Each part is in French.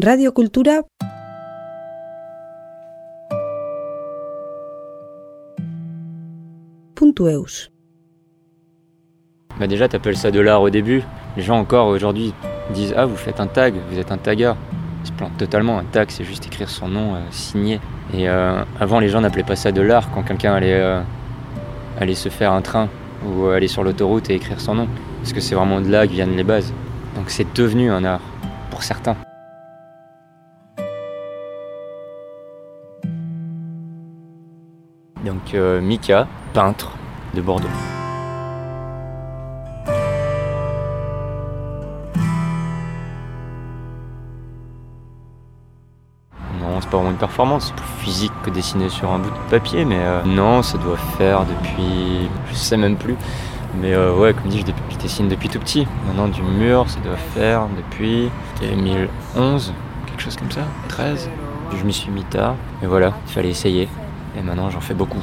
Radio Cultura. .eus. Bah déjà, t'appelles ça de l'art au début. Les gens encore aujourd'hui disent Ah, vous faites un tag, vous êtes un tagueur. Ils se plantent totalement. Un tag, c'est juste écrire son nom euh, signé. Et euh, avant, les gens n'appelaient pas ça de l'art quand quelqu'un allait, euh, allait se faire un train ou aller sur l'autoroute et écrire son nom. Parce que c'est vraiment de là que viennent les bases. Donc c'est devenu un art, pour certains. Donc euh, Mika, peintre de Bordeaux. Non, c'est pas vraiment une performance, c'est plus physique que dessiner sur un bout de papier, mais euh, non, ça doit faire depuis. je sais même plus. Mais euh, ouais, comme dit, je, je dessine depuis tout petit. Maintenant, du mur, ça doit faire depuis 2011, quelque chose comme ça, 13. Je m'y suis mis tard, et voilà, il fallait essayer. Et maintenant, j'en fais beaucoup.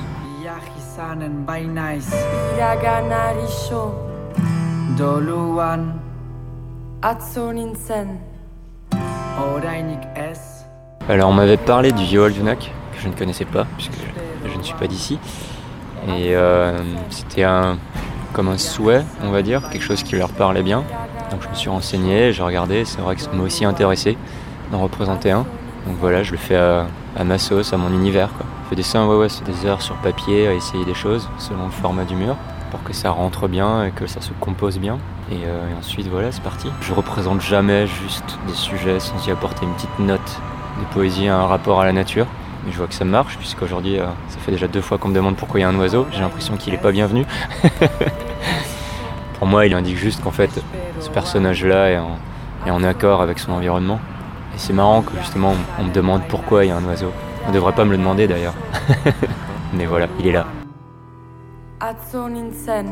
Alors, on m'avait parlé du Yoel Dunac, que je ne connaissais pas, puisque je, je ne suis pas d'ici. Et euh, c'était un, comme un souhait, on va dire, quelque chose qui leur parlait bien. Donc, je me suis renseigné, j'ai regardé, c'est vrai que ça m'a aussi intéressé d'en représenter un. Donc voilà, je le fais à, à ma sauce, à mon univers. Quoi. Je fais des dessins, ouais, ouais, c'est des heures sur papier, à essayer des choses selon le format du mur, pour que ça rentre bien et que ça se compose bien. Et, euh, ensuite, voilà, c'est parti. Je représente jamais juste des sujets sans y apporter une petite note de poésie, un rapport à la nature. Mais je vois que ça marche, puisqu'aujourd'hui, euh, ça fait déjà deux fois qu'on me demande pourquoi il y a un oiseau. J'ai l'impression qu'il est pas bienvenu. Pour moi, il indique juste qu'en fait, ce personnage-là est en, est en accord avec son environnement. Et c'est marrant que justement, on me demande pourquoi il y a un oiseau. On devrait pas me le demander d'ailleurs. Mais voilà, il est là. Atzo nintzen.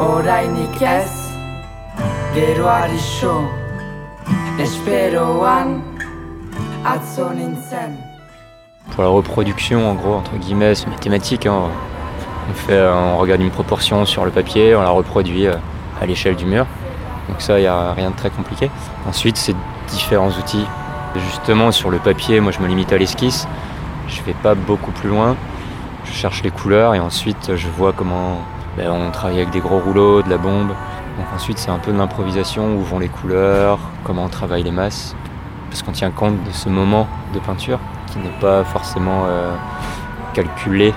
orainik ez geroari so esperoan atzo nintzen Pour la reproduction, en gros, entre guillemets, c'est mathématique. hein. On, fait, euh, on regarde une proportion sur le papier, on la reproduit euh, à l'échelle du mur. Donc ça, il n'y a rien de très compliqué. Ensuite, c'est différents outils. Justement, sur le papier, moi, je me limite à l'esquisse. Je vais pas beaucoup plus loin. Je cherche les couleurs et ensuite, je vois comment ben, on travaille avec des gros rouleaux, de la bombe. Donc ensuite, c'est un peu de l'improvisation, où vont les couleurs, comment on travaille les masses. Parce qu'on tient compte de ce moment de peinture qui n'est pas forcément euh, calculé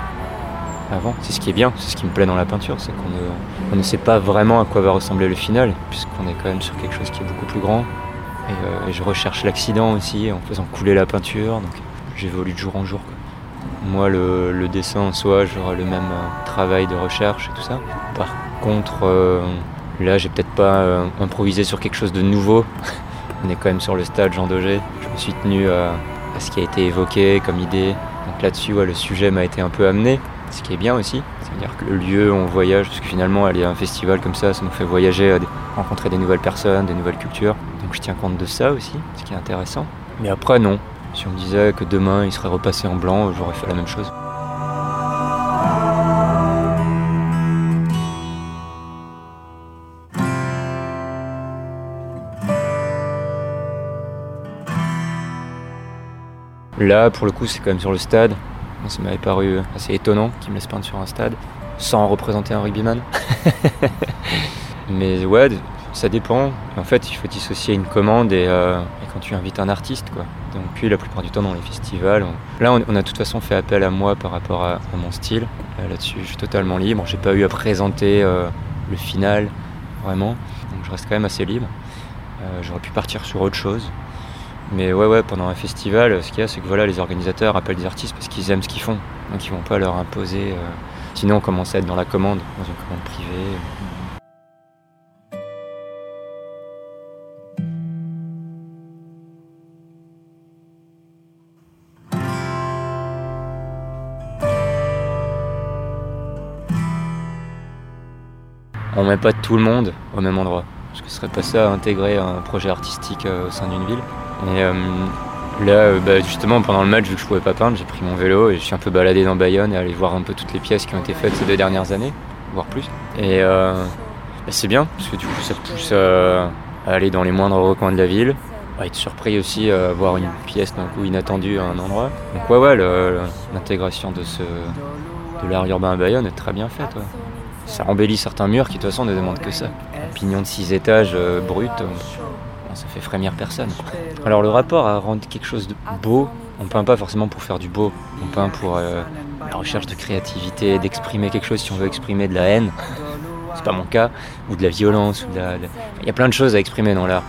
avant. C'est ce qui est bien, c'est ce qui me plaît dans la peinture, c'est qu'on ne, on ne sait pas vraiment à quoi va ressembler le final, puisqu'on est quand même sur quelque chose qui est beaucoup plus grand. Et, euh, et je recherche l'accident aussi en faisant couler la peinture, donc j'évolue de jour en jour. Moi, le, dessin en soi, j'aurai le même euh, travail de recherche et tout ça. Par contre, euh, là, j'ai peut-être pas euh, improvisé sur quelque chose de nouveau. On est quand même sur le stade Jean Daugé. Je me suis tenu à, ce qui a été évoqué comme idée. Donc là-dessus, le sujet m'a été un peu amené, ce qui est bien aussi. C'est-à-dire que le lieu où on voyage, parce que finalement, aller à un festival comme ça, ça nous fait voyager, rencontrer des nouvelles personnes, des nouvelles cultures. Donc je tiens compte de ça aussi, ce qui est intéressant. Mais après, non. Si on me disait que demain, il serait repassé en blanc, j'aurais fait la même chose. Là, pour le coup, c'est quand même sur le stade. Moi, Ça m'avait paru assez étonnant qu'il me laisse peindre sur un stade sans représenter un rugbyman. Mais ouais, ça dépend. En fait, il faut dissocier une commande et, euh, et quand tu invites un artiste, quoi. Donc, puis la plupart du temps dans les festivals, on- là, on, on a de toute façon fait appel à moi par rapport à, à mon style. Euh, Là-dessus, je suis totalement libre. J'ai pas eu à présenter euh, le final, vraiment. Donc, je reste quand même assez libre. Euh, J'aurais pu partir sur autre chose. Mais ouais, ouais, pendant un festival, ce qu'il y a, c'est que voilà, les organisateurs appellent des artistes parce qu'ils aiment ce qu'ils font. Donc ils vont pas leur imposer. euh, Sinon, on commence à être dans la commande, dans une commande privée. On met pas tout le monde au même endroit. Parce que ce serait pas ça, intégrer un projet artistique euh, au sein d'une ville. Et euh, là, euh, bah, justement, pendant le match, vu que je pouvais pas peindre, j'ai pris mon vélo et je suis un peu baladé dans Bayonne et allé voir un peu toutes les pièces qui ont été faites ces deux dernières années, voire plus. Et euh, bah, c'est bien, parce que du coup, ça pousse à aller dans les moindres recoins de la ville, être surpris aussi, euh, voir une pièce d'un coup inattendue à un endroit. Donc ouais, ouais, l'intégration de, ce, de l'art urbain à Bayonne est très bien faite. Ça embellit certains murs qui de toute façon ne demandent que ça. Un pignon de 6 étages brut, ça fait frémir personne. Alors le rapport à rendre quelque chose de beau, on peint pas forcément pour faire du beau, on peint pour euh, la recherche de créativité, d'exprimer quelque chose si on veut exprimer de la haine, c'est pas mon cas, ou de la violence, ou de il y a plein de choses à exprimer dans l'art.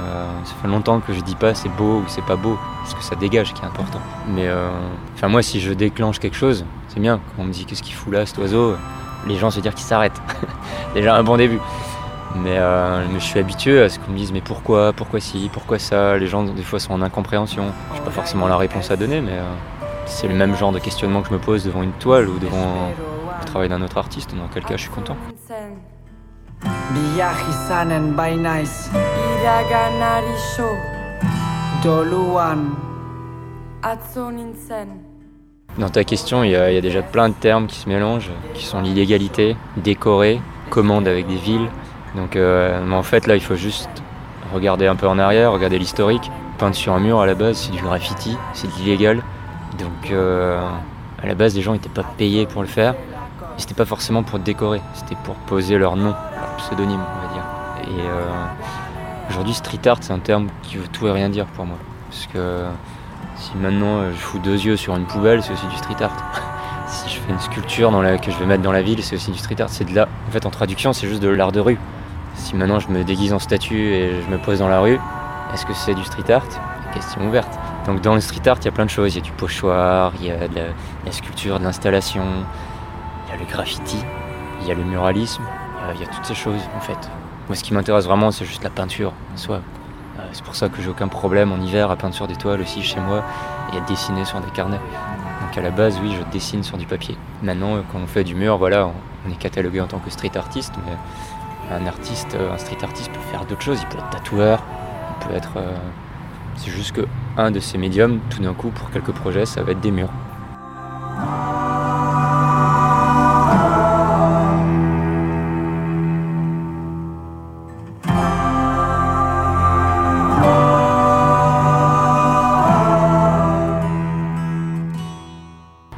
Euh, ça fait longtemps que je dis pas c'est beau ou c'est pas beau, parce que ça dégage qui est important. Mais euh, enfin moi si je déclenche quelque chose, c'est bien. Quand on me dit qu'est-ce qu'il fout là cet oiseau, les gens se disent qu'ils s'arrêtent. Déjà un bon début. Mais, euh, mais je suis habitué à ce qu'on me dise mais pourquoi, pourquoi si, pourquoi ça? Les gens des fois sont en incompréhension. Je n'ai pas forcément la réponse à donner, mais euh, c'est le même genre de questionnement que je me pose devant une toile ou devant le travail d'un autre artiste. Dans quel cas je suis content. Dans ta question, il y, y a déjà plein de termes qui se mélangent, qui sont l'illégalité, décorer, commande avec des villes. Donc euh, mais en fait là il faut juste regarder un peu en arrière, regarder l'historique. Peindre sur un mur à la base c'est du graffiti, c'est de l'illégal. Donc euh, à la base les gens n'étaient pas payés pour le faire. C'était pas forcément pour décorer, c'était pour poser leur nom, leur pseudonyme on va dire. Et euh, aujourd'hui street art c'est un terme qui veut tout et rien dire pour moi. Parce que si maintenant je fous deux yeux sur une poubelle, c'est aussi du street art. si je fais une sculpture la, que je vais mettre dans la ville, c'est aussi du street art. C'est de là. En fait, en traduction, c'est juste de l'art de rue. Maintenant je me déguise en statue et je me pose dans la rue, est-ce que c'est du street art? Question ouverte. Donc dans le street art, il y a plein de choses. Il y a du pochoir, il y a de la, sculpture, de l'installation, il y a le graffiti, il y a le muralisme, il y a, il y a toutes ces choses en fait. Moi, ce qui m'intéresse vraiment, c'est juste la peinture en soi. Euh, C'est pour ça que j'ai aucun problème en hiver à peindre sur des toiles aussi chez moi et à dessiner sur des carnets. Donc à la base, oui, je dessine sur du papier. Maintenant, euh, quand on fait du mur, voilà, on est catalogué en tant que street artiste, mais un artiste, un street artiste peut faire d'autres choses. Il peut être tatoueur, il peut être. euh, C'est juste que un de ces médiums, tout d'un coup, pour quelques projets, ça va être des murs.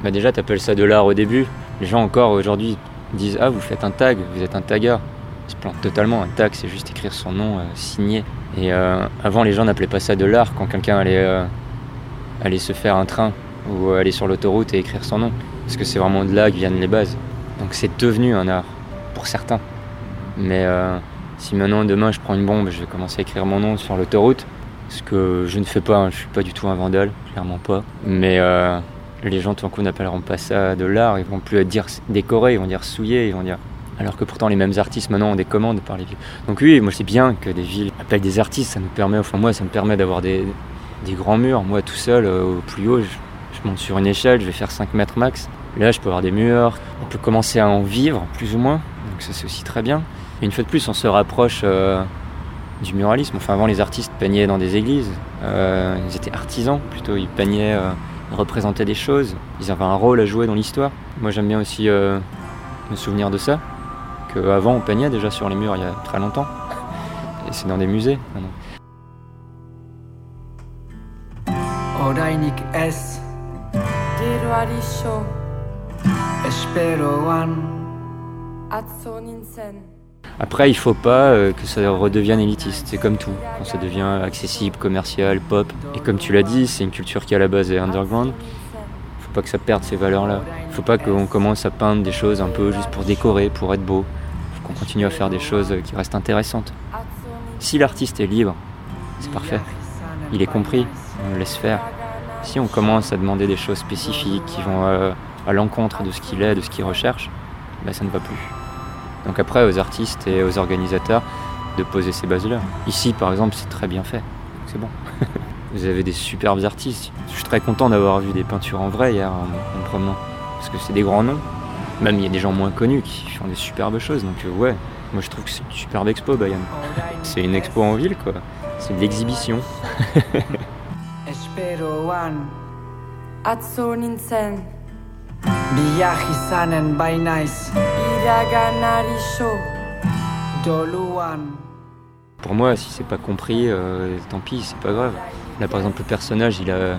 Bah déjà, t'appelles ça de l'art au début. Les gens encore aujourd'hui disent Ah, vous faites un tag, vous êtes un tagueur. Ils se plantent totalement. Un tag, c'est juste écrire son nom euh, signé. Et euh, avant, les gens n'appelaient pas ça de l'art quand quelqu'un allait, euh, allait se faire un train ou aller sur l'autoroute et écrire son nom. Parce que c'est vraiment de là que viennent les bases. Donc c'est devenu un art pour certains. Mais euh, si maintenant, demain, je prends une bombe je vais commencer à écrire mon nom sur l'autoroute, ce que je ne fais pas, hein, je suis pas du tout un vandale, clairement pas. Mais euh, les gens d'un coup n'appelleront pas ça de l'art, ils vont plus dire décoré, ils vont dire souillé, ils vont dire. Alors que pourtant les mêmes artistes maintenant ont des commandes par les villes. Donc oui, moi c'est bien que des villes appellent des artistes, ça nous permet, enfin moi ça me permet d'avoir des, grands murs. Moi tout seul, euh, au plus haut, je, monte sur une échelle, je vais faire 5 mètres max. Là je peux avoir des murs, on peut commencer à en vivre plus ou moins, donc ça c'est aussi très bien. Et une fois de plus, on se rapproche euh, du muralisme. Enfin avant les artistes peignaient dans des églises, euh, ils étaient artisans plutôt, ils peignaient. euh, représentaient des choses, ils avaient un rôle à jouer dans l'histoire. Moi j'aime bien aussi me souvenir de ça, qu'avant on peignait déjà sur les murs il y a très longtemps, et c'est dans des musées maintenant. Orainik ez Geroari sho, Esperoan atzo nintzen. Après il faut pas euh, que ça redevienne élitiste, c'est comme tout, quand ça devient accessible, commercial, pop, et comme tu l'as dit, c'est une culture qui à la base est underground, faut pas que ça perde ces valeurs-là. Faut pas qu'on commence à peindre des choses un peu juste pour décorer, pour être beau. Qu'on continue à faire des choses qui restent intéressantes. Si l'artiste est libre, c'est parfait. Il est compris, on le laisse faire. Si on commence à demander des choses spécifiques qui vont euh, à l'encontre de ce qu'il est, de ce qu'il recherche, ben ça ne va plus. Donc après, aux artistes et aux organisateurs de poser ces bases-là. Ici, par exemple, c'est très bien fait. C'est bon. Vous avez des superbes artistes. Je suis très content d'avoir vu des peintures en vrai hier en, me. Parce que c'est des grands noms. Même il y a des gens moins connus qui font des superbes choses. Donc euh, ouais, moi je trouve que c'est une superbe expo, Bayonne. C'est une expo en ville, quoi. C'est de l'exhibition. Pour moi, si c'est pas compris, euh, tant pis, c'est pas grave. Là, par exemple, le personnage, il, a,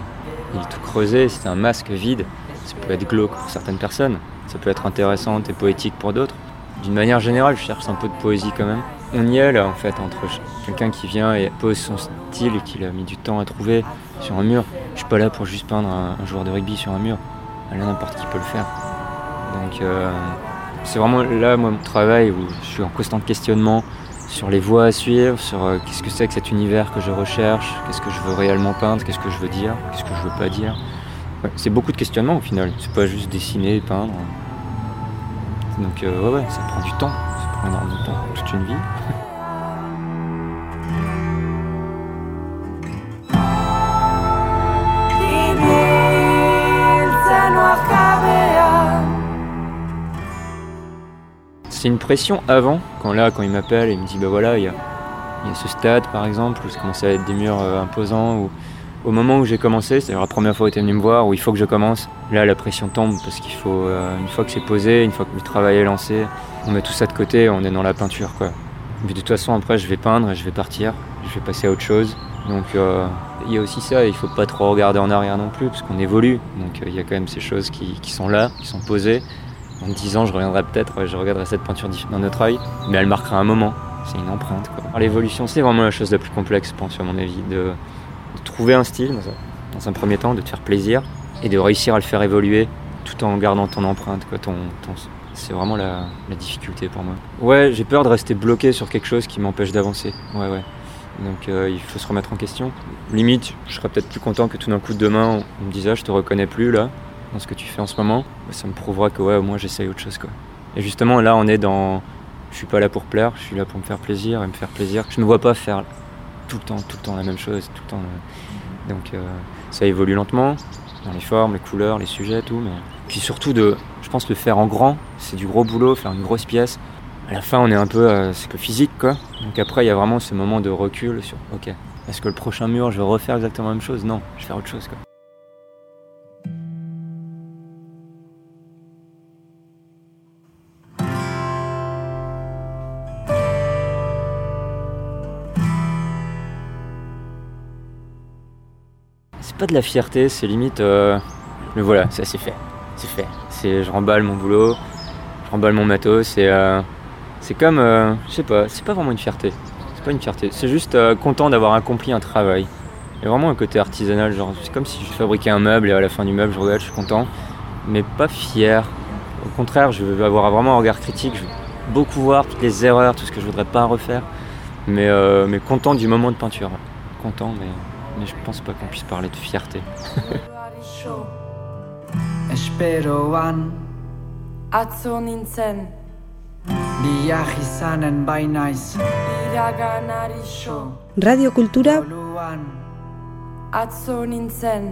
il est tout creusé, c'est un masque vide. Ça peut être glauque pour certaines personnes, ça peut être intéressant et poétique pour d'autres. D'une manière générale, je cherche un peu de poésie quand même. On y est là, en fait, entre quelqu'un qui vient et pose son style qu'il a mis du temps à trouver sur un mur. Je suis pas là pour juste peindre un, un joueur de rugby sur un mur. Là, n'importe qui peut le faire. Donc, euh, c'est vraiment là, moi, mon travail où je suis en constant questionnement sur les voies à suivre, sur euh, qu'est-ce que c'est que cet univers que je recherche, qu'est-ce que je veux réellement peindre, qu'est-ce que je veux dire, qu'est-ce que je veux pas dire. C'est beaucoup de questionnements au final, c'est pas juste dessiner, peindre. Donc euh, ouais, ouais, ça prend du temps, ça prend énormément de temps, toute une vie. C'est une pression avant, quand là, quand il m'appelle et il me dit bah voilà, il y a, il y a ce stade par exemple, où ça commence à être des murs euh, imposants, ou au moment où j'ai commencé, c'est-à-dire la première fois où tu es venu me voir, où il faut que je commence, là la pression tombe parce qu'il faut, euh, une fois que c'est posé, une fois que le travail est lancé, on met tout ça de côté, on est dans la peinture quoi. Mais de toute façon après je vais peindre et je vais partir, je vais passer à autre chose. Donc euh, il y a aussi ça, il faut pas trop regarder en arrière non plus parce qu'on évolue. Donc euh, il y a quand même ces choses qui, sont là, qui sont posées. Dans 10 ans je reviendrai peut-être, je regarderai cette peinture d'un autre œil, mais elle marquera un moment. C'est une empreinte. L'évolution c'est vraiment la chose la plus complexe je pense à mon avis. De trouver un style dans un, premier temps, de te faire plaisir et de réussir à le faire évoluer tout en gardant ton empreinte. Quoi, ton. C'est vraiment la, la, difficulté pour moi. Ouais, j'ai peur de rester bloqué sur quelque chose qui m'empêche d'avancer. Ouais, ouais. Donc euh, il faut se remettre en question. Limite, je serais peut-être plus content que tout d'un coup demain on me dise ah, je te reconnais plus là dans ce que tu fais en ce moment. Ça me prouvera que ouais au moins j'essaye autre chose quoi. Et justement là on est dans je suis pas là pour plaire, je suis là pour me faire plaisir et me faire plaisir. Je me vois pas faire tout le temps, tout le temps la même chose, tout le temps. Le... Donc euh, ça évolue lentement dans les formes, les couleurs, les sujets, tout. Mais puis surtout de, je pense le faire en grand, c'est du gros boulot, faire une grosse pièce. À la fin, on est un peu, euh, c'est que physique quoi. Donc après, il y a vraiment ce moment de recul sur, ok, est-ce que le prochain mur, je vais refaire exactement la même chose? Non, je vais faire autre chose quoi. De la fierté, c'est limite. Euh, mais voilà, ça c'est fait. C'est fait. C'est, je remballe mon boulot, je remballe mon matos. C'est, euh, c'est comme. Euh, je sais pas, c'est pas vraiment une fierté. C'est pas une fierté. C'est juste euh, content d'avoir accompli un travail. A vraiment un côté artisanal, genre c'est comme si je fabriquais un meuble et à la fin du meuble je regarde, je suis content. Mais pas fier. Au contraire, je veux avoir vraiment un regard critique. Je veux beaucoup voir toutes les erreurs, tout ce que je voudrais pas refaire. Mais, mais content du moment de peinture. Content, mais mais je pense pas qu'on puisse parler de fierté. Esperoan Atzo nintzen. Biak izanen bainaiz. Iraganari xo Radio Kultura Oluan. Atzo nintzen.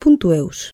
Puntu eus